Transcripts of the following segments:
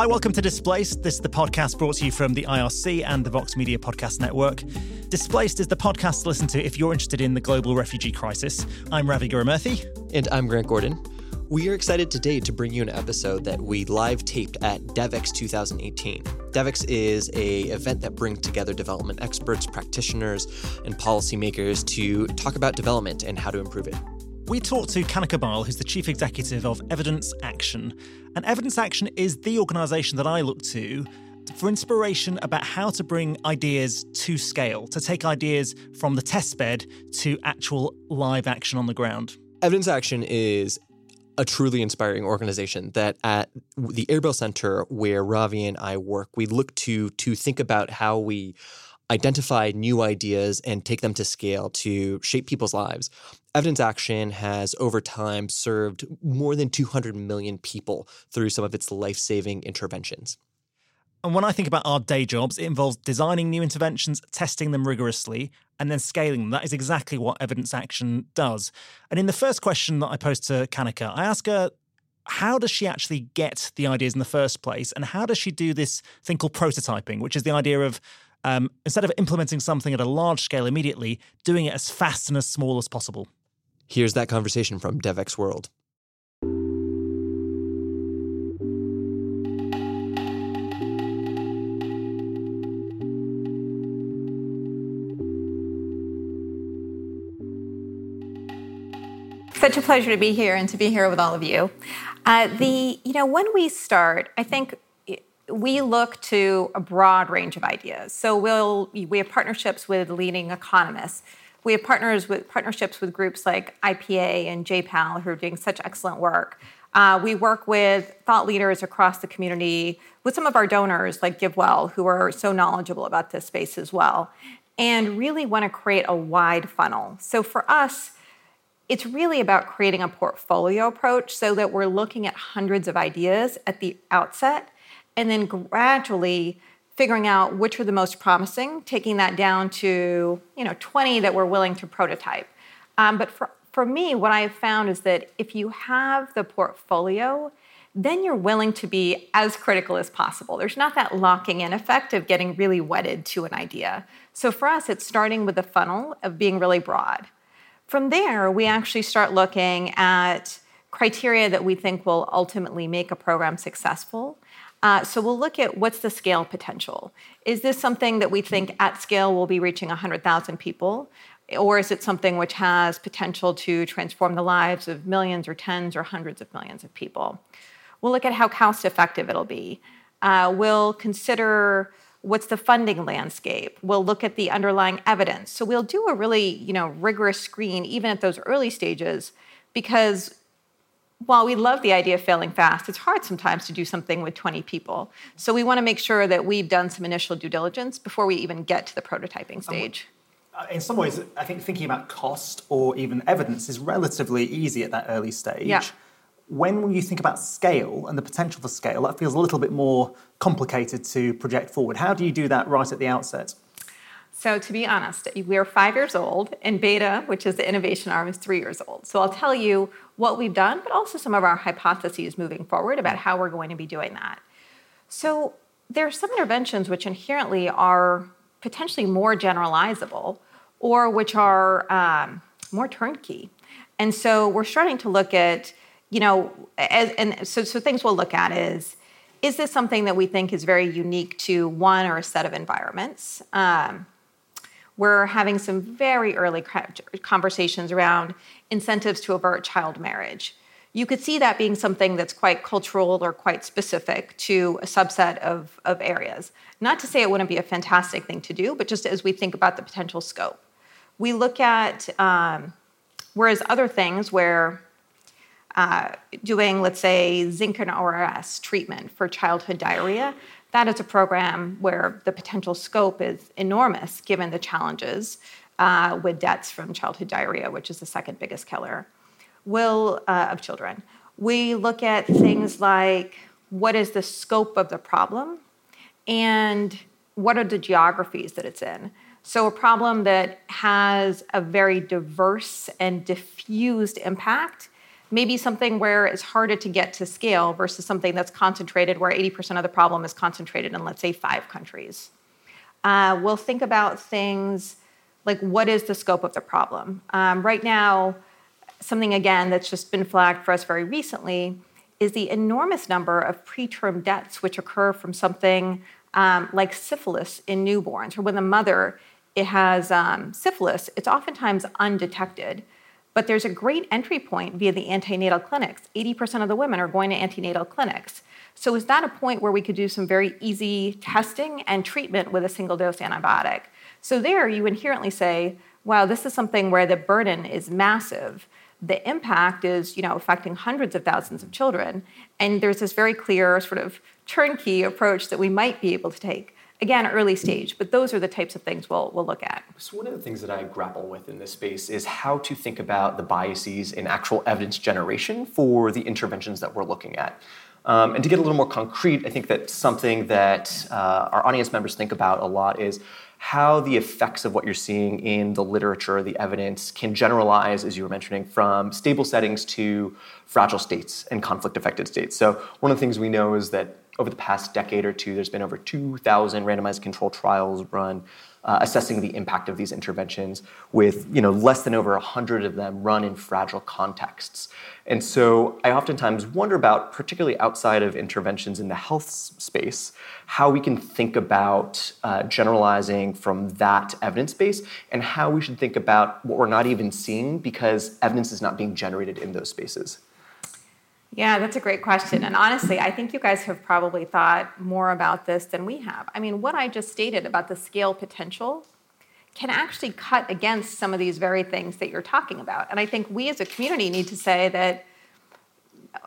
Hi, welcome to Displaced. This is the podcast brought to you from the IRC and the Vox Media Podcast Network. Displaced is the podcast to listen to if you're interested in the global refugee crisis. I'm Ravi Gurumurthy. And I'm Grant Gordon. We are excited today to bring you an episode that we live taped at Devex 2018. DevEx is a event that brings together development experts, practitioners, and policymakers to talk about development and how to improve it. We talked to Kanika Bal, who's the chief executive of Evidence Action. And Evidence Action is the organisation that I look to for inspiration about how to bring ideas to scale, to take ideas from the testbed to actual live action on the ground. Evidence Action is a truly inspiring organization that at the Airbel Center where Ravi and I work, we look to to think about how we identify new ideas and take them to scale to shape people's lives. Evidence Action has over time served more than 200 million people through some of its life saving interventions. And when I think about our day jobs, it involves designing new interventions, testing them rigorously, and then scaling them. That is exactly what Evidence Action does. And in the first question that I posed to Kanika, I ask her, how does she actually get the ideas in the first place? And how does she do this thing called prototyping, which is the idea of um, instead of implementing something at a large scale immediately, doing it as fast and as small as possible. Here's that conversation from Devex World. Such a pleasure to be here and to be here with all of you. Uh, the you know when we start, I think we look to a broad range of ideas. So we'll we have partnerships with leading economists. We have partners with partnerships with groups like IPA and J-PAL who are doing such excellent work. Uh, we work with thought leaders across the community, with some of our donors like GiveWell, who are so knowledgeable about this space as well, and really want to create a wide funnel. So for us, it's really about creating a portfolio approach so that we're looking at hundreds of ideas at the outset and then gradually figuring out which are the most promising, taking that down to you know 20 that we're willing to prototype. Um, but for, for me, what I have found is that if you have the portfolio, then you're willing to be as critical as possible. There's not that locking in effect of getting really wedded to an idea. So for us, it's starting with the funnel of being really broad. From there, we actually start looking at criteria that we think will ultimately make a program successful. Uh, so we'll look at what's the scale potential. Is this something that we think at scale will be reaching 100,000 people? Or is it something which has potential to transform the lives of millions or tens or hundreds of millions of people? We'll look at how cost effective it'll be. Uh, we'll consider what's the funding landscape. We'll look at the underlying evidence. So we'll do a really, you know, rigorous screen even at those early stages because while we love the idea of failing fast, it's hard sometimes to do something with 20 people. So we want to make sure that we've done some initial due diligence before we even get to the prototyping stage. Uh, in some ways, I think thinking about cost or even evidence is relatively easy at that early stage. Yeah. When you think about scale and the potential for scale, that feels a little bit more complicated to project forward. How do you do that right at the outset? So, to be honest, we're five years old, and Beta, which is the innovation arm, is three years old. So, I'll tell you what we've done, but also some of our hypotheses moving forward about how we're going to be doing that. So, there are some interventions which inherently are potentially more generalizable or which are um, more turnkey. And so, we're starting to look at, you know, as, and so, so things we'll look at is is this something that we think is very unique to one or a set of environments? Um, we're having some very early conversations around incentives to avert child marriage. You could see that being something that's quite cultural or quite specific to a subset of, of areas. Not to say it wouldn't be a fantastic thing to do, but just as we think about the potential scope. We look at, um, whereas other things where uh, doing, let's say, zinc and ORS treatment for childhood diarrhea, that is a program where the potential scope is enormous given the challenges uh, with deaths from childhood diarrhea, which is the second biggest killer will uh, of children. We look at things like what is the scope of the problem and what are the geographies that it's in? So, a problem that has a very diverse and diffused impact may be something where it's harder to get to scale versus something that's concentrated, where 80% of the problem is concentrated in, let's say, five countries. Uh, we'll think about things like what is the scope of the problem? Um, right now, something again that's just been flagged for us very recently is the enormous number of preterm deaths which occur from something um, like syphilis in newborns, or when the mother it has um, syphilis, it's oftentimes undetected. But there's a great entry point via the antenatal clinics. 80% of the women are going to antenatal clinics. So, is that a point where we could do some very easy testing and treatment with a single dose antibiotic? So, there you inherently say, wow, this is something where the burden is massive. The impact is, you know, affecting hundreds of thousands of children. And there's this very clear sort of turnkey approach that we might be able to take. Again, early stage, but those are the types of things we'll, we'll look at. So, one of the things that I grapple with in this space is how to think about the biases in actual evidence generation for the interventions that we're looking at. Um, and to get a little more concrete, I think that something that uh, our audience members think about a lot is how the effects of what you're seeing in the literature, the evidence, can generalize, as you were mentioning, from stable settings to fragile states and conflict affected states. So, one of the things we know is that over the past decade or two, there's been over 2,000 randomized controlled trials run uh, assessing the impact of these interventions, with you know less than over 100 of them run in fragile contexts. And so I oftentimes wonder about, particularly outside of interventions in the health space, how we can think about uh, generalizing from that evidence base and how we should think about what we're not even seeing because evidence is not being generated in those spaces. Yeah, that's a great question. And honestly, I think you guys have probably thought more about this than we have. I mean, what I just stated about the scale potential can actually cut against some of these very things that you're talking about. And I think we as a community need to say that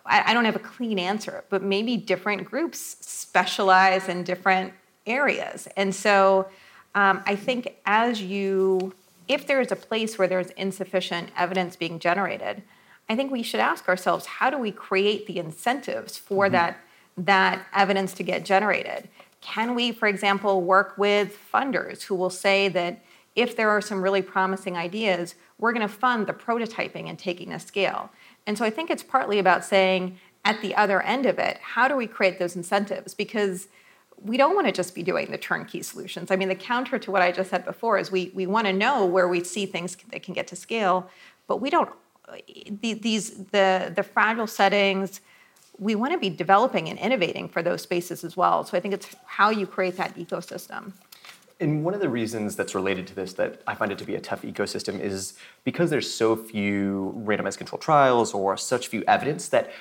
I, don't have a clean answer, but maybe different groups specialize in different areas. And so um, I think as you, if there is a place where there's insufficient evidence being generated, I think we should ask ourselves how do we create the incentives for mm-hmm. that, that evidence to get generated? Can we, for example, work with funders who will say that if there are some really promising ideas, we're going to fund the prototyping and taking a scale? And so I think it's partly about saying at the other end of it, how do we create those incentives? Because we don't want to just be doing the turnkey solutions. I mean, the counter to what I just said before is we, we want to know where we see things that can get to scale, but we don't these the the fragile settings we want to be developing and innovating for those spaces as well. So i think it's how you create that ecosystem. And one of the reasons that's related to this that I find it to be a tough ecosystem is because there's so few randomized controlled trials or such few evidence that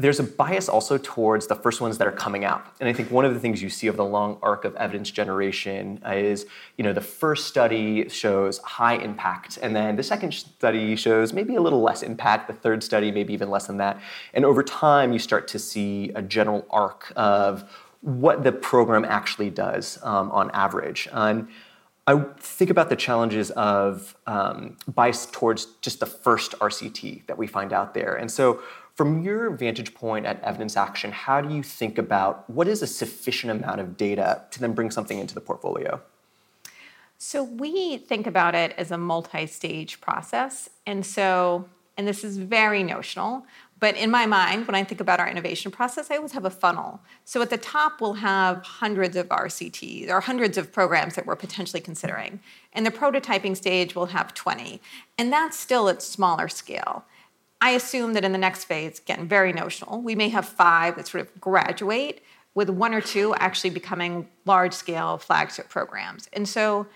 there's a bias also towards the first ones that are coming out. And I think one of the things you see of the long arc of evidence generation is, you know, the first study shows high impact, and then the second study shows maybe a little less impact, the third study maybe even less than that. And over time, you start to see a general arc of what the program actually does um, on average. And I think about the challenges of um, bias towards just the first RCT that we find out there. And so from your vantage point at evidence action, how do you think about what is a sufficient amount of data to then bring something into the portfolio? So we think about it as a multi-stage process. And so, and this is very notional, but in my mind, when I think about our innovation process, I always have a funnel. So at the top, we'll have hundreds of RCTs or hundreds of programs that we're potentially considering. In the prototyping stage, we'll have 20. And that's still at smaller scale. I assume that in the next phase, again, very notional, we may have five that sort of graduate, with one or two actually becoming large scale flagship programs. And so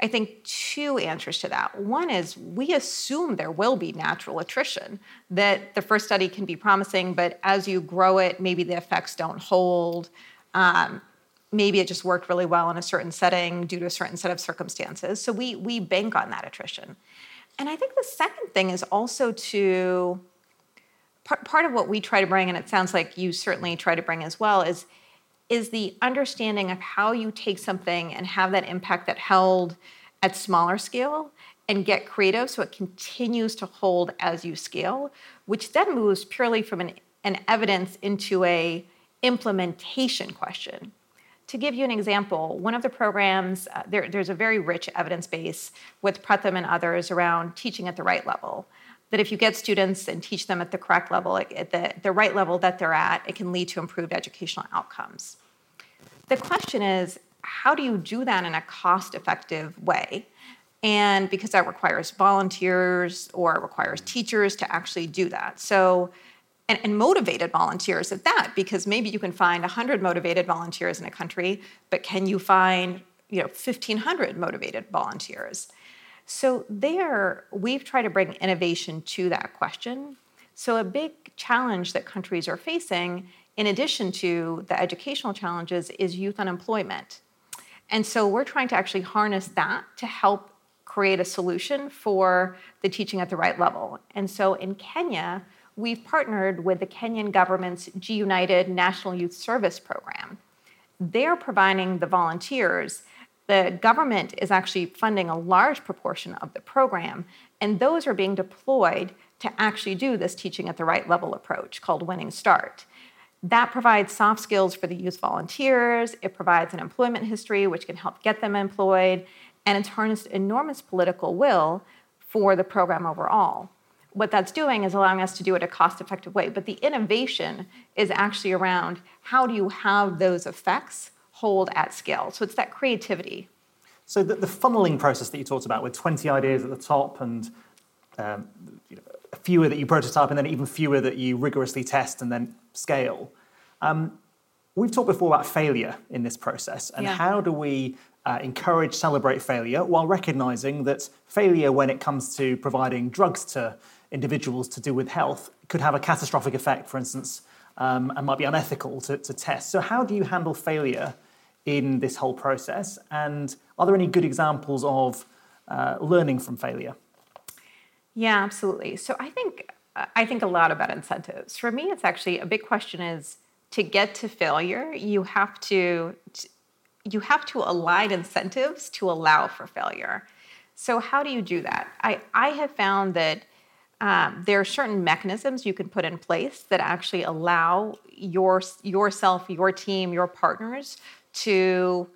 I think two answers to that. One is we assume there will be natural attrition, that the first study can be promising, but as you grow it, maybe the effects don't hold. Um, maybe it just worked really well in a certain setting due to a certain set of circumstances. So we, we bank on that attrition. And I think the second thing is also to part, part of what we try to bring, and it sounds like you certainly try to bring as well, is is the understanding of how you take something and have that impact that held at smaller scale and get creative so it continues to hold as you scale, which then moves purely from an, an evidence into a implementation question. To give you an example, one of the programs, uh, there, there's a very rich evidence base with Pratham and others around teaching at the right level. That if you get students and teach them at the correct level, at the, the right level that they're at, it can lead to improved educational outcomes. The question is, how do you do that in a cost effective way? And because that requires volunteers or requires teachers to actually do that. So and, and, motivated volunteers at that because maybe you can find 100 motivated volunteers in a country but can you find you know 1500 motivated volunteers? So there we've tried to bring innovation to that question. So a big challenge that countries are facing in addition to the educational challenges is youth unemployment. And so we're trying to actually harness that to help create a solution for the teaching at the right level. And so in kenya we've partnered with the Kenyan government's G United National Youth Service Program. They're providing the volunteers. The government is actually funding a large proportion of the program, and those are being deployed to actually do this teaching at the right level approach called Winning Start. That provides soft skills for the youth volunteers, it provides an employment history which can help get them employed, and it's harnessed enormous political will for the program overall what that's doing is allowing us to do it a cost effective way. But the innovation is actually around how do you have those effects hold at scale? So it's that creativity. So the, the funneling process that you talked about with 20 ideas at the top and um, you know, fewer that you prototype and then even fewer that you rigorously test and then scale. Um, we've talked before about failure in this process and yeah. how do we uh, encourage, celebrate failure while recognizing that failure when it comes to providing drugs to individuals to do with health could have a catastrophic effect, for instance, um, and might be unethical to, to test. So, how do you handle failure in this whole process? And are there any good examples of uh, learning from failure? Yeah, absolutely. So, I think I think a lot about incentives. For me, it's actually a big question is to get to failure, you have to you have to align incentives to allow for failure. So, how do you do that? I, I have found that um, there are certain mechanisms you can put in place that actually allow your yourself, your team, your partners to,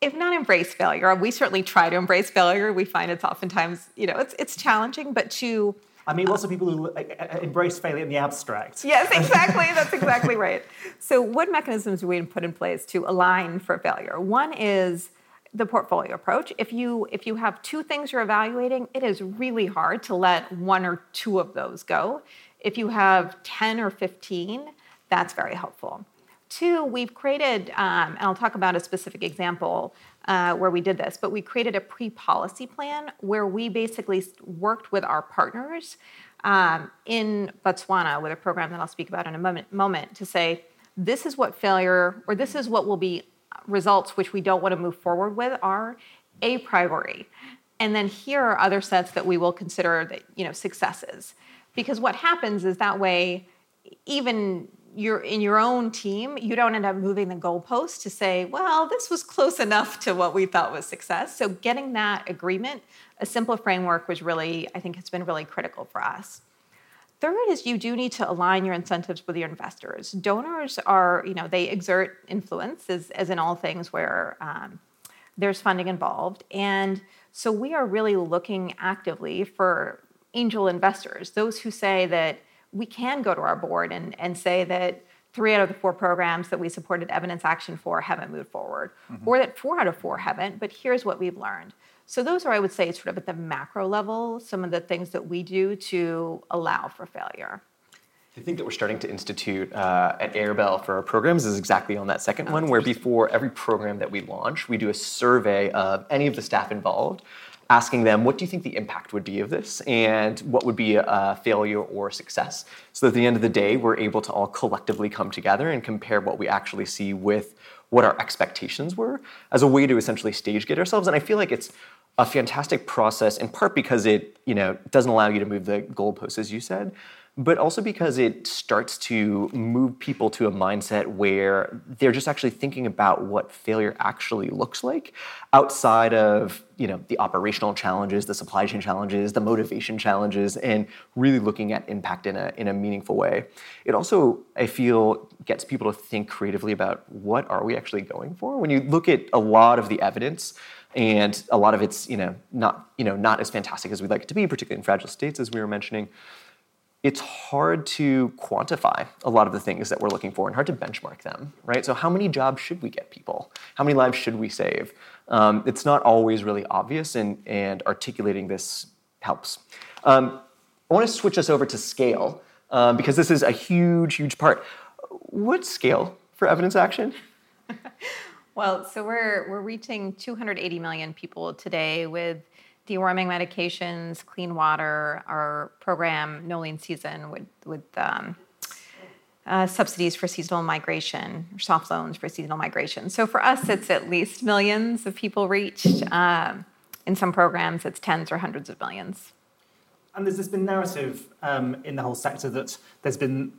if not embrace failure, we certainly try to embrace failure. We find it's oftentimes, you know, it's it's challenging, but to I mean, lots of people who embrace failure in the abstract. Yes, exactly. That's exactly right. So, what mechanisms do we put in place to align for failure? One is the portfolio approach. If you if you have two things you're evaluating, it is really hard to let one or two of those go. If you have 10 or 15, that's very helpful. Two, we've created, um, and I'll talk about a specific example uh, where we did this, but we created a pre policy plan where we basically worked with our partners um, in Botswana with a program that I'll speak about in a moment, moment to say, this is what failure, or this is what will be results which we don't want to move forward with are a priority. And then here are other sets that we will consider that, you know, successes. Because what happens is that way, even you're in your own team, you don't end up moving the goalpost to say, well, this was close enough to what we thought was success. So getting that agreement, a simple framework was really, I think, has been really critical for us. Third is you do need to align your incentives with your investors. Donors are, you know, they exert influence, as, as in all things where um, there's funding involved. And so we are really looking actively for angel investors, those who say that we can go to our board and, and say that three out of the four programs that we supported evidence action for haven't moved forward, mm-hmm. or that four out of four haven't, but here's what we've learned. So those are, I would say, sort of at the macro level, some of the things that we do to allow for failure. The thing that we're starting to institute uh, at Airbel for our programs is exactly on that second oh, one, where before every program that we launch, we do a survey of any of the staff involved, asking them, what do you think the impact would be of this, and what would be a failure or success? So at the end of the day, we're able to all collectively come together and compare what we actually see with what our expectations were as a way to essentially stage gate ourselves. And I feel like it's a fantastic process in part because it you know doesn't allow you to move the goalposts as you said but also because it starts to move people to a mindset where they're just actually thinking about what failure actually looks like outside of you know the operational challenges the supply chain challenges the motivation challenges and really looking at impact in a, in a meaningful way. It also i feel gets people to think creatively about what are we actually going for? When you look at a lot of the evidence and a lot of it's you know not you know not as fantastic as we'd like it to be particularly in fragile states as we were mentioning it's hard to quantify a lot of the things that we're looking for and hard to benchmark them, right? So, how many jobs should we get people? How many lives should we save? Um, it's not always really obvious, and, and articulating this helps. Um, I want to switch us over to scale um, because this is a huge, huge part. What scale for evidence action? well, so we're, we're reaching 280 million people today with deworming medications, clean water, our program No Lean Season with, with um, uh, subsidies for seasonal migration, or soft loans for seasonal migration. So for us, it's at least millions of people reached. Um, in some programs, it's tens or hundreds of millions. And there's this been narrative um, in the whole sector that there's been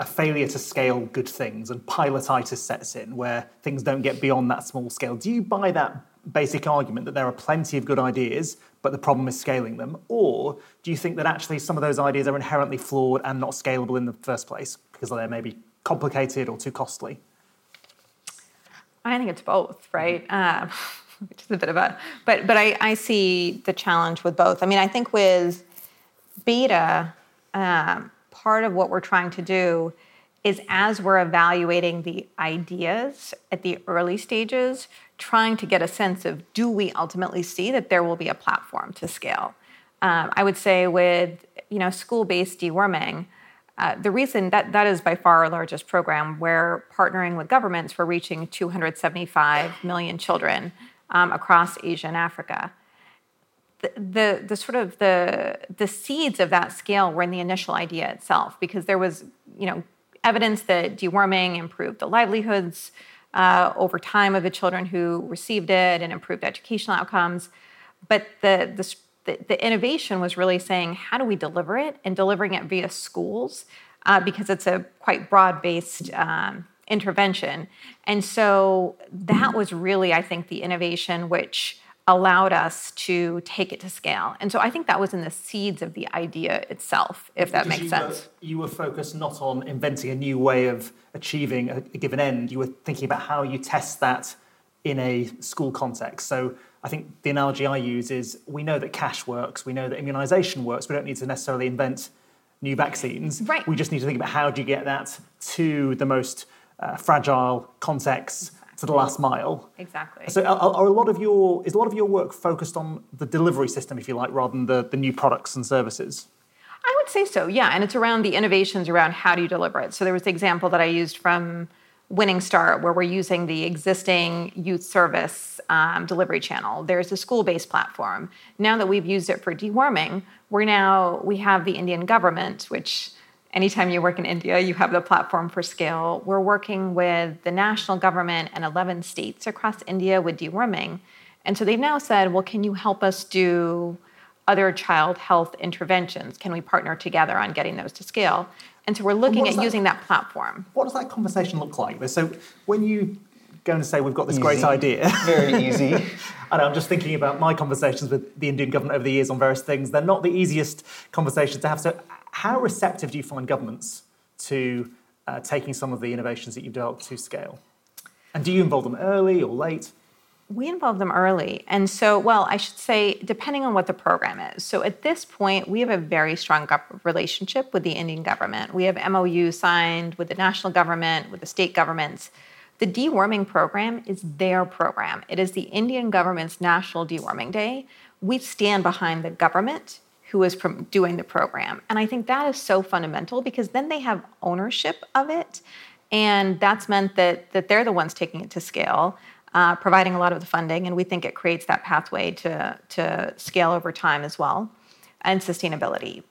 a failure to scale good things and pilotitis sets in where things don't get beyond that small scale. Do you buy that basic argument that there are plenty of good ideas, but the problem is scaling them? Or do you think that actually some of those ideas are inherently flawed and not scalable in the first place because they're maybe complicated or too costly? I think it's both, right? Uh, which is a bit of a, but but I, I see the challenge with both. I mean, I think with beta, um, part of what we're trying to do is as we're evaluating the ideas at the early stages, trying to get a sense of do we ultimately see that there will be a platform to scale. Um, I would say with you know school-based deworming, uh, the reason that that is by far our largest program, we're partnering with governments, we're reaching 275 million children um, across Asia and Africa. The, the, the sort of the the seeds of that scale were in the initial idea itself because there was you know evidence that deworming improved the livelihoods uh, over time of the children who received it and improved educational outcomes. But the, the, the innovation was really saying, how do we deliver it? And delivering it via schools, uh, because it's a quite broad based um, intervention. And so that was really, I think, the innovation which allowed us to take it to scale. And so I think that was in the seeds of the idea itself, if that because makes you sense. Were, you were focused not on inventing a new way of achieving a, a given end, you were thinking about how you test that in a school context. So I think the analogy I use is we know that cash works, we know that immunization works, we don't need to necessarily invent new vaccines. Right. We just need to think about how do you get that to the most uh, fragile contexts to the last mile. Exactly. So are, are, a lot of your is a lot of your work focused on the delivery system, if you like, rather than the, the new products and services? I would say so, yeah. And it's around the innovations around how do you deliver it. So there was the example that I used from Winning Start, where we're using the existing youth service um, delivery channel. There's a school-based platform. Now that we've used it for deworming, we're now we have the Indian government, which anytime you work in India, you have the platform for scale. We're working with the national government and 11 states across India with deworming. And so they've now said, well, can you help us do other child health interventions? Can we partner together on getting those to scale? And so we're looking at that, using that platform. What does that conversation look like? So when you go and say, we've got this easy. great idea. Very easy. and I'm just thinking about my conversations with the Indian government over the years on various things. They're not the easiest conversations to have. So how receptive do you find governments to uh, taking some of the innovations that you've developed to scale? And do you involve them early or late? We involve them early. And so, well, I should say, depending on what the program is. So at this point, we have a very strong relationship with the Indian government. We have MOU signed with the national government, with the state governments. The deworming program is their program. It is the Indian government's National Deworming Day. We stand behind the government who is doing the program. And I think that is so fundamental because then they have ownership of it. And that's meant that, that they're the ones taking it to scale, uh, providing a lot of the funding. And we think it creates that pathway to, to scale over time as well and sustainability.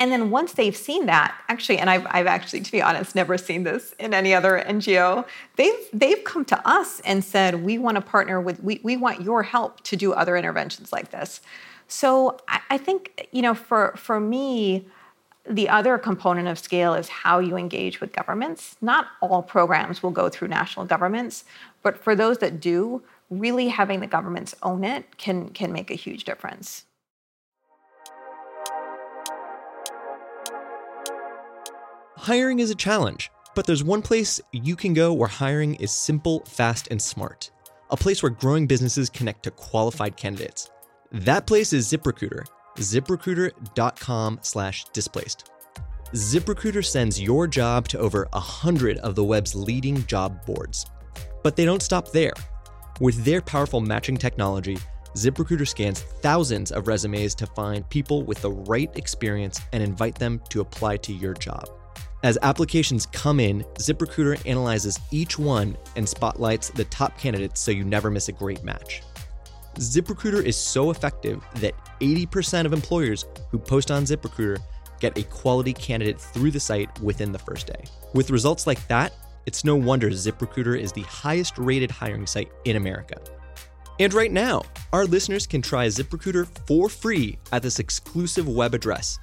And then once they've seen that, actually, and I've, I've actually, to be honest, never seen this in any other NGO, they've, they've come to us and said, we want to partner with, we, we want your help to do other interventions like this. So I, I think, you know, for, for me, the other component of scale is how you engage with governments. Not all programs will go through national governments, but for those that do, really having the governments own it can, can make a huge difference. Hiring is a challenge, but there's one place you can go where hiring is simple, fast, and smart. A place where growing businesses connect to qualified candidates. That place is ZipRecruiter. ZipRecruiter.com slash displaced. ZipRecruiter sends your job to over 100 of the web's leading job boards. But they don't stop there. With their powerful matching technology, ZipRecruiter scans thousands of resumes to find people with the right experience and invite them to apply to your job. As applications come in, ZipRecruiter analyzes each one and spotlights the top candidates so you never miss a great match. ZipRecruiter is so effective that 80% of employers who post on ZipRecruiter get a quality candidate through the site within the first day. With results like that, it's no wonder ZipRecruiter is the highest rated hiring site in America. And right now, our listeners can try ZipRecruiter for free at this exclusive web address,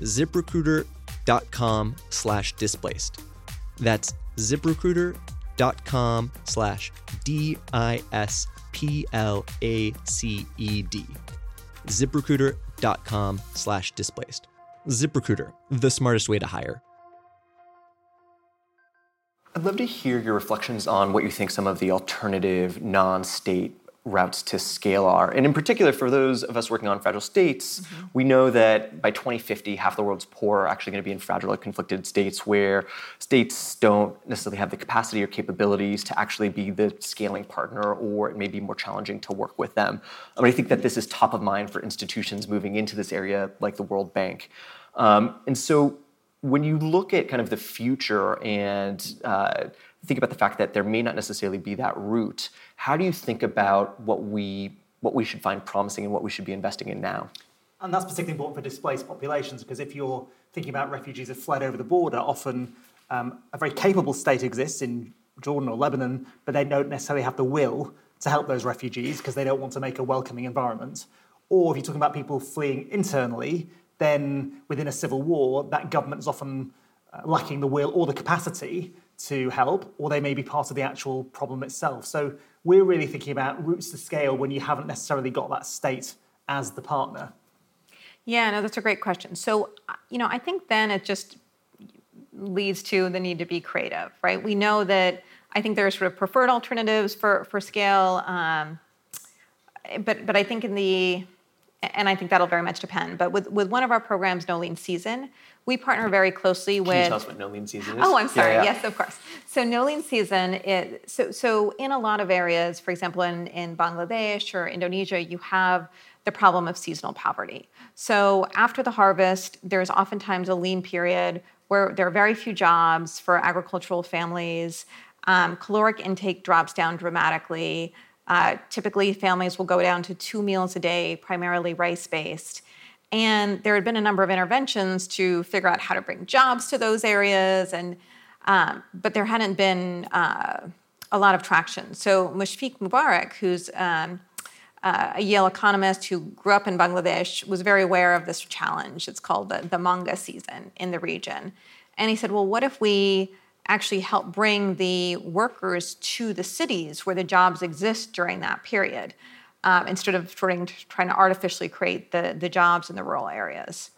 ziprecruiter.com slash displaced. That's ziprecruiter.com slash D I S P L A C E D. ziprecruiter.com slash displaced. ZipRecruiter, the smartest way to hire. I'd love to hear your reflections on what you think some of the alternative non state routes to scale are. And in particular, for those of us working on fragile states, mm-hmm. we know that by 2050, half the world's poor are actually going to be in fragile or conflicted states where states don't necessarily have the capacity or capabilities to actually be the scaling partner, or it may be more challenging to work with them. I, mean, I think that this is top of mind for institutions moving into this area like the World Bank. Um, and so when you look at kind of the future and uh, think about the fact that there may not necessarily be that route, how do you think about what we what we should find promising and what we should be investing in now? And that's particularly important for displaced populations because if you're thinking about refugees that fled over the border, often um, a very capable state exists in Jordan or Lebanon, but they don't necessarily have the will to help those refugees because they don't want to make a welcoming environment. Or if you're talking about people fleeing internally, then within a civil war, that government is often uh, lacking the will or the capacity to help, or they may be part of the actual problem itself. So we're really thinking about routes to scale when you haven't necessarily got that state as the partner. Yeah, no, that's a great question. So, you know, I think then it just leads to the need to be creative, right? We know that I think there are sort of preferred alternatives for for scale, um, but but I think in the and I think that'll very much depend. But with, with one of our programs, No Lean Season, we partner very closely with. Can you tell us what No Lean Season is? Oh, I'm sorry. Yeah, yeah. Yes, of course. So No Lean Season, is, so so in a lot of areas, for example, in in Bangladesh or Indonesia, you have the problem of seasonal poverty. So after the harvest, there's oftentimes a lean period where there are very few jobs for agricultural families. Um, caloric intake drops down dramatically. Uh, typically, families will go down to two meals a day, primarily rice based. And there had been a number of interventions to figure out how to bring jobs to those areas, and um, but there hadn't been uh, a lot of traction. So Mushfiq Mobarak, who's um, uh, a Yale economist who grew up in Bangladesh, was very aware of this challenge. It's called the, the monga season in the region. And he said, well, what if we actually help bring the workers to the cities where the jobs exist during that period um, instead of trying to, trying to artificially create the, the jobs in the rural areas.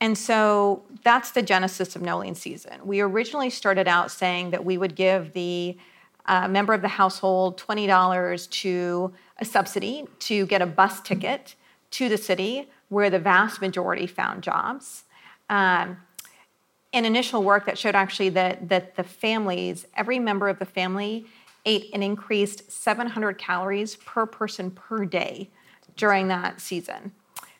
And so that's the genesis of No Lean Season. We originally started out saying that we would give the uh, member of the household $20 to a subsidy to get a bus ticket to the city where the vast majority found jobs. Um, an initial work that showed actually that, that the families, every member of the family, ate an increased 700 calories per person per day during that season.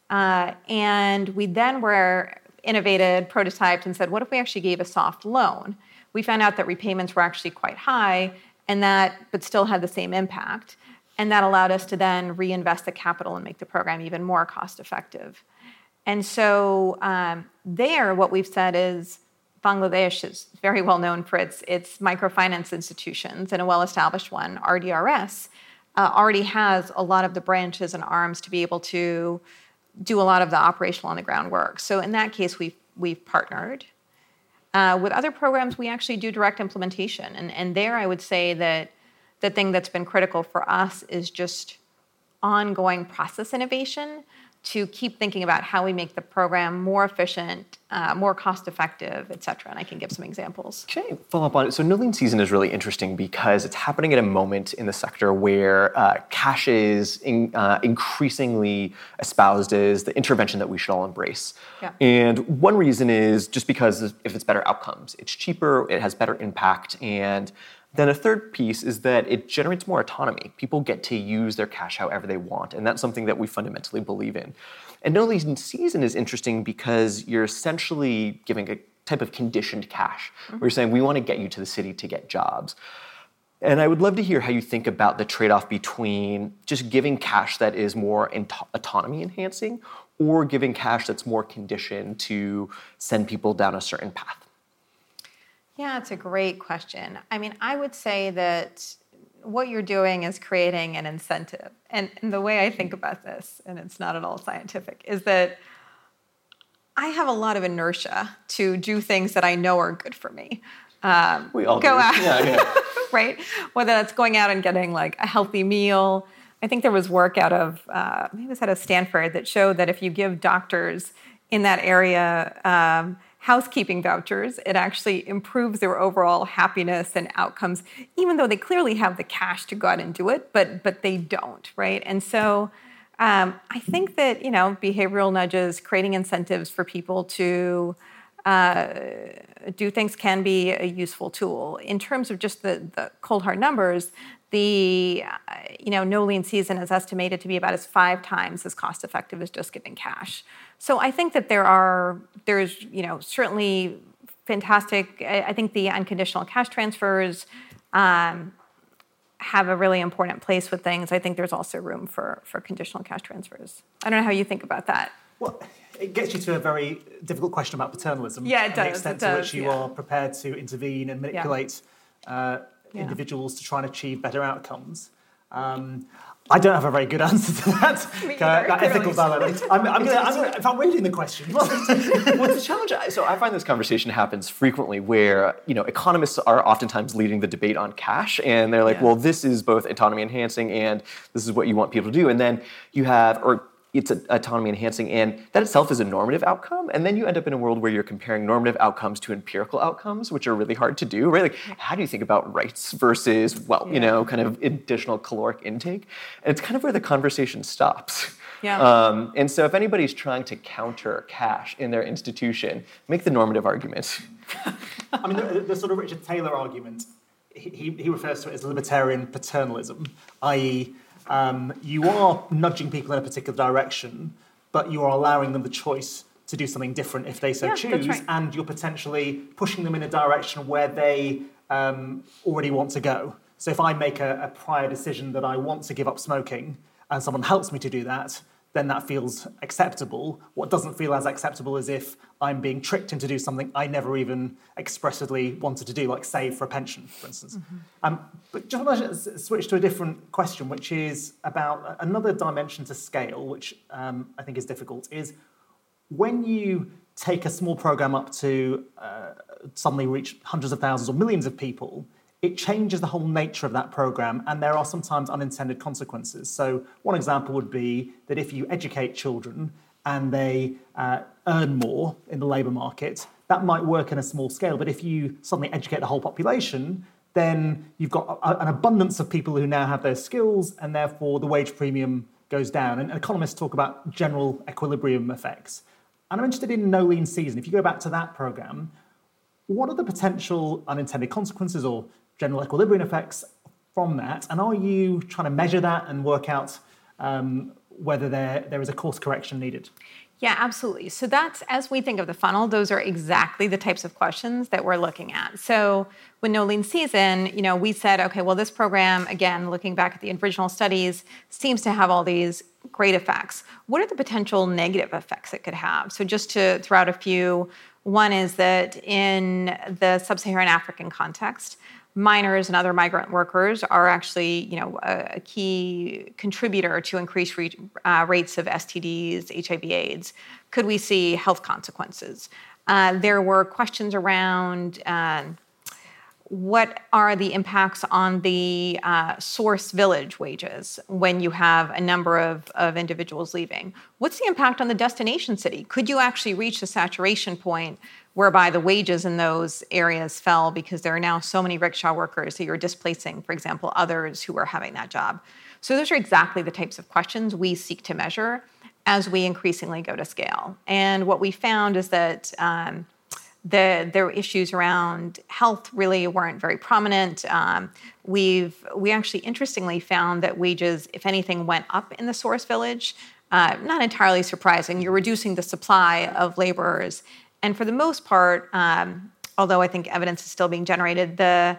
Uh, and we then were innovated, prototyped, and said, what if we actually gave a soft loan? We found out that repayments were actually quite high, and that, but still had the same impact. And that allowed us to then reinvest the capital and make the program even more cost effective. And so um, there, what we've said is Bangladesh is very well known for its, its microfinance institutions, and a well established one, RDRS, uh, already has a lot of the branches and arms to be able to do a lot of the operational on the ground work. So in that case, we've we've partnered. Uh, with other programs, we actually do direct implementation. And, and there I would say that the thing that's been critical for us is just ongoing process innovation to keep thinking about how we make the program more efficient, uh, more cost effective, et cetera. And I can give some examples. Okay, follow up on it? So, no lean season is really interesting because it's happening at a moment in the sector where uh, cash is in, uh, increasingly espoused as the intervention that we should all embrace. Yeah. And one reason is just because if it's better outcomes, it's cheaper, it has better impact, and then a third piece is that it generates more autonomy. People get to use their cash however they want, and that's something that we fundamentally believe in. And no lean season is interesting because you're essentially giving a type of conditioned cash, mm-hmm. you're saying, we want to get you to the city to get jobs. And I would love to hear how you think about the trade off between just giving cash that is more autonomy enhancing or giving cash that's more conditioned to send people down a certain path. Yeah, it's a great question. I mean, I would say that what you're doing is creating an incentive. And, and, the way I think about this, and it's not at all scientific, is that I have a lot of inertia to do things that I know are good for me. Um, we all go do. out, yeah, yeah. right? Whether that's going out and getting like a healthy meal. I think there was work out of uh, maybe it was out of Stanford that showed that if you give doctors in that area um, housekeeping vouchers. It actually improves their overall happiness and outcomes, even though they clearly have the cash to go out and do it, but but they don't, right? And so um, I think that you know behavioral nudges, creating incentives for people to uh, do things can be a useful tool. In terms of just the, the cold hard numbers, the uh, you know no lean season is estimated to be about as five times as cost effective as just giving cash. So I think that there are there's you know certainly fantastic. I think the unconditional cash transfers um, have a really important place with things. I think there's also room for for conditional cash transfers. I don't know how you think about that. Well, it gets you to a very difficult question about paternalism. Yeah, it does. The extent to which you yeah. are prepared to intervene and manipulate yeah. Uh, yeah. individuals to try and achieve better outcomes. Um, I don't have a very good answer to that. that ethical dilemma. I'm, I'm gonna, I'm gonna, if I'm reading the question. well, the challenge. So I find this conversation happens frequently, where you know economists are oftentimes leading the debate on cash, and they're like, yeah. "Well, this is both autonomy enhancing, and this is what you want people to do." And then you have, or it's autonomy enhancing, and that itself is a normative outcome. And then you end up in a world where you're comparing normative outcomes to empirical outcomes, which are really hard to do, right? Like, how do you think about rights versus, well, yeah. you know, kind of additional caloric intake? And it's kind of where the conversation stops. Yeah. Um, and so, if anybody's trying to counter cash in their institution, make the normative argument. I mean, the, the, sort of Richard Thaler argument, he, he refers to it as libertarian paternalism, i.e., um, you are nudging people in a particular direction, but you are allowing them the choice to do something different if they so yeah, choose, right. and you're potentially pushing them in a direction where they um, already want to go. So if I make a, a prior decision that I want to give up smoking, and someone helps me to do that, then that feels acceptable. What doesn't feel as acceptable is if I'm being tricked into do something I never even expressly wanted to do, like save for a pension, for instance. Mm-hmm. Um, but just want to switch to a different question, which is about another dimension to scale, which um, I think is difficult, is when you take a small program up to uh, suddenly reach hundreds of thousands or millions of people, it changes the whole nature of that program, and there are sometimes unintended consequences. So, one example would be that if you educate children and they uh, earn more in the labour market, that might work in a small scale. But if you suddenly educate the whole population, then you've got a, an abundance of people who now have those skills, and therefore the wage premium goes down. And economists talk about general equilibrium effects. And I'm interested in No Lean Season. If you go back to that program, what are the potential unintended consequences or general equilibrium effects from that? And are you trying to measure that and work out um, whether there, there is a course correction needed? Yeah, absolutely. So that's as we think of the funnel, those are exactly the types of questions that we're looking at. So when No Lean Season, you know, we said, okay, well, this program, again, looking back at the original studies, seems to have all these great effects. What are the potential negative effects it could have? So just to throw out a few, one is that in the sub-Saharan African context, miners and other migrant workers are actually, you know, a, a key contributor to increased re- uh, rates of STDs, HIV/AIDS. Could we see health consequences? Uh, there were questions around. Uh, what are the impacts on the uh, source village wages when you have a number of, of individuals leaving? What's the impact on the destination city? Could you actually reach a saturation point whereby the wages in those areas fell because there are now so many rickshaw workers that you're displacing, for example, others who are having that job? So, those are exactly the types of questions we seek to measure as we increasingly go to scale. And what we found is that. Um, the, were issues around health really weren't very prominent. Um, we've we actually interestingly found that wages, if anything, went up in the source village. Uh, not entirely surprising. You're reducing the supply of laborers, and for the most part, um, although I think evidence is still being generated, the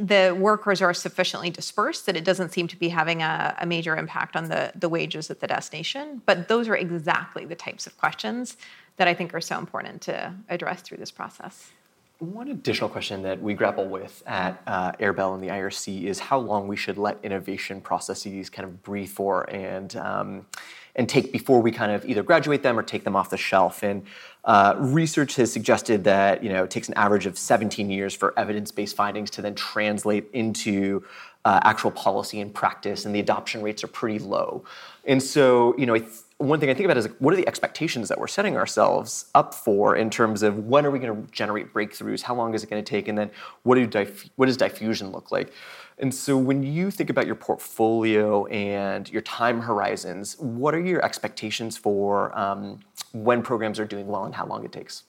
the workers are sufficiently dispersed that it doesn't seem to be having a, a, major impact on the, the wages at the destination. But those are exactly the types of questions that I think are so important to address through this process. One additional question that we grapple with at uh, Airbel and the IRC is how long we should let innovation processes kind of breathe for and um, and take before we kind of either graduate them or take them off the shelf. And uh, research has suggested that you know it takes an average of 17 years for evidence-based findings to then translate into uh, actual policy and practice, and the adoption rates are pretty low. And so, you know, one thing I think about is what are the expectations that we're setting ourselves up for in terms of when are we going to generate breakthroughs? How long is it going to take? And then what, do what does diffusion look like? And so when you think about your portfolio and your time horizons, what are your expectations for um, when programs are doing well and how long it takes?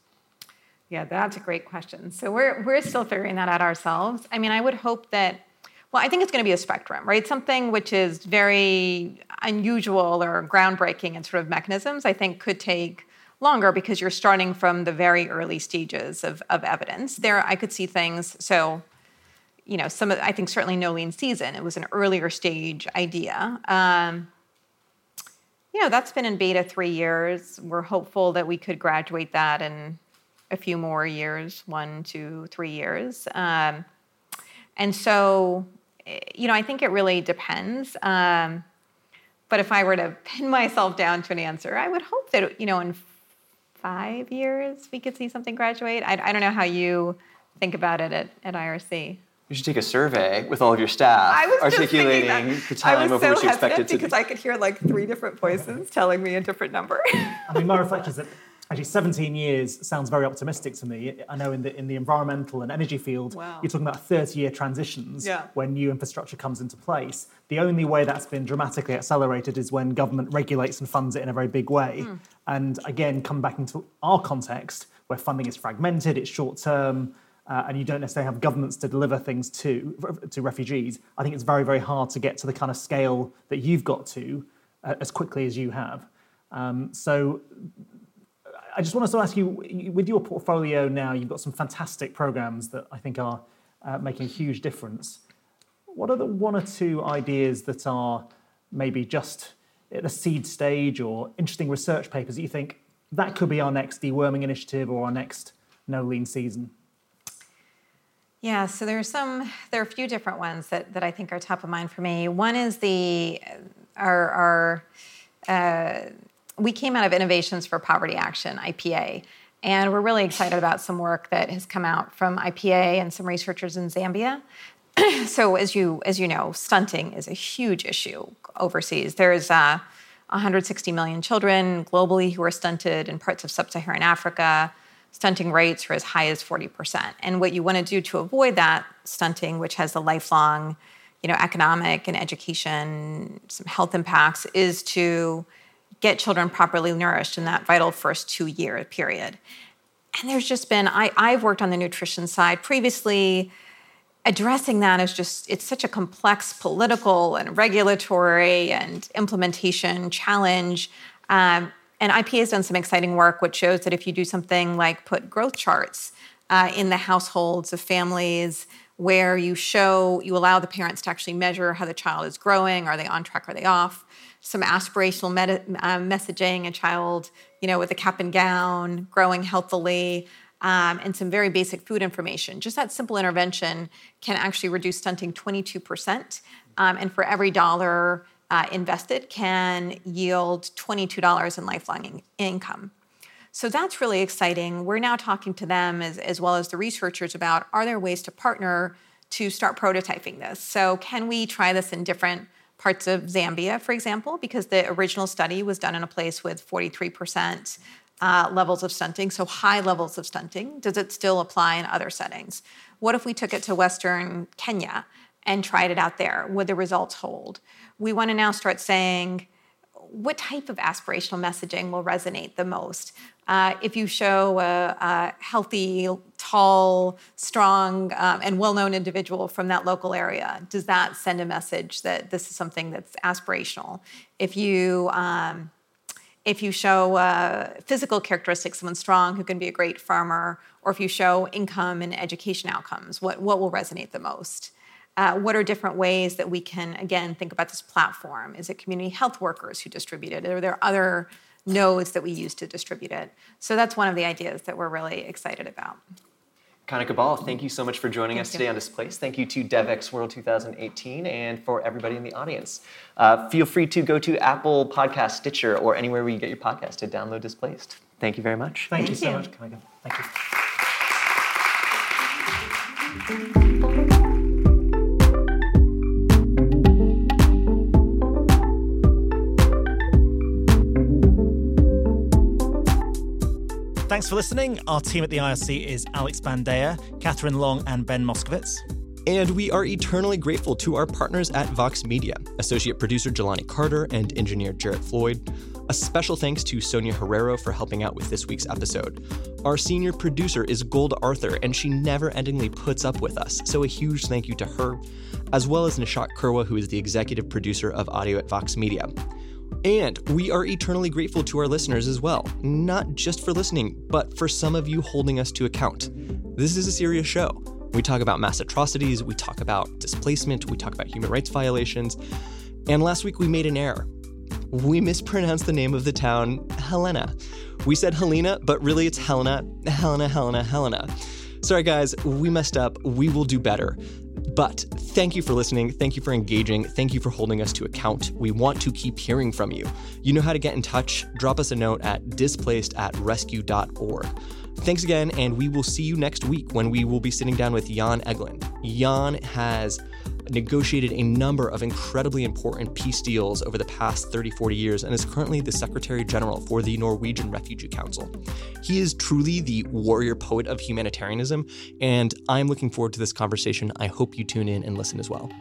Yeah, that's a great question. So we're, we're still figuring that out ourselves. I mean, I would hope that well, I think it's going to be a spectrum, right? Something which is very unusual or groundbreaking in sort of mechanisms, I think could take longer because you're starting from the very early stages of, of evidence. There, I could see things. So, you know, some of, I think certainly no lean season. It was an earlier stage idea. Um, you know, that's been in beta three years. We're hopeful that we could graduate that in a few more years, one, two, three years. Um, and so, you know, I think it really depends. Um, but if I were to pin myself down to an answer, I would hope that, you know, in five years we could see something graduate. I, I don't know how you think about it at, at IRC. You should take a survey with all of your staff, I was articulating the time over so which you expect it to because I could hear like three different voices telling me a different number. I mean, my reflection is that Actually, 17 years sounds very optimistic to me. I know in the in the environmental and energy field, wow. you're talking about 30 year transitions yeah. when new infrastructure comes into place. The only way that's been dramatically accelerated is when government regulates and funds it in a very big way. Mm. And again, come back into our context where funding is fragmented, it's short term, uh, and you don't necessarily have governments to deliver things to to refugees. I think it's very very hard to get to the kind of scale that you've got to uh, as quickly as you have. Um, so I just want to ask you, with your portfolio now, you've got some fantastic programs that I think are uh, making a huge difference. What are the one or two ideas that are maybe just at the seed stage or interesting research papers that you think that could be our next deworming initiative or our next no lean season? Yeah, so there are some, there are a few different ones that, that I think are top of mind for me. One is the, our, our uh, we came out of Innovations for Poverty Action, IPA, and we're really excited about some work that has come out from IPA and some researchers in Zambia. so, as you as you know, stunting is a huge issue overseas. There's uh, 160 million children globally who are stunted in parts of sub-Saharan Africa. Stunting rates are as high as 40%. And what you want to do to avoid that stunting, which has a lifelong, you know, economic and education, some health impacts, is to get children properly nourished in that vital first two year period. And there's just been, I, I've worked on the nutrition side previously. Addressing that is just, it's such a complex political and regulatory and implementation challenge. Um, and IPA has done some exciting work, which shows that if you do something like put growth charts uh, in the households of families, where you show, you allow the parents to actually measure how the child is growing, are they on track, are they off? some aspirational uh, messaging, a child, you know, with a cap and gown, growing healthily. um, and some very basic food information, just that simple intervention can actually reduce stunting 22%. Um, and for every dollar uh, invested, can yield $22 in lifelong in- income. So that's really exciting. We're now talking to them as, as well as the researchers about are there ways to partner to start prototyping this? So, can we try this in different parts of Zambia, for example? Because the original study was done in a place with 43% uh, levels of stunting, so high levels of stunting. Does it still apply in other settings? What if we took it to Western Kenya and tried it out there? Would the results hold? We want to now start saying, what type of aspirational messaging will resonate the most? Uh, if you show a, a healthy, tall, strong, um, and well known individual from that local area, does that send a message that this is something that's aspirational? If you um, if you show uh, physical characteristics, someone strong who can be a great farmer, or if you show income and education outcomes, what, what will resonate the most? Uh, what are different ways that we can, again, think about this platform? Is it community health workers who distribute it? Are there other nodes that we use to distribute it? So that's one of the ideas that we're really excited about. Kanika Bahl, thank you so much for joining Thank us you. today on Displaced. Thank you to Devex World 2018 and for everybody in the audience. Uh, feel free to go to Apple Podcast, Stitcher, or anywhere where you get your podcast to download Displaced. Thank you very much. Thank, you Thank so you. much, Kanika. Thank you. Thanks for listening. Our team at the IRC is Alex Bandea, Catherine Long, and Ben Moskowitz. And we are eternally grateful to our partners at Vox Media, associate producer Jelani Carter and engineer Jarrett Floyd. A special thanks to Sonia Herrero for helping out with this week's episode. Our senior producer is Gold Arthur, and she never endingly puts up with us, so a huge thank you to her, as well as Nishat Kurwa, who is the executive producer of audio at Vox Media. And we are eternally grateful to our listeners as well, not just for listening, but for some of you holding us to account. This is a serious show. We talk about mass atrocities, we talk about displacement, we talk about human rights violations, and last week we made an error. We mispronounced the name of the town Helena. We said Helena, but really it's Helena, Helena, Helena, Helena. Sorry, guys, we messed up. We will do better. But thank you for listening. Thank you for engaging. Thank you for holding us to account. We want to keep hearing from you. You know how to get in touch. Drop us a note at displaced at rescue.org. Thanks again, and we will see you next week when we will be sitting down with Jan Egeland. Jan has negotiated a number of incredibly important peace deals over the past 30, 40 years and is currently the Secretary General for the Norwegian Refugee Council. He is truly the warrior poet of humanitarianism, and I'm looking forward to this conversation. I hope you tune in and listen as well.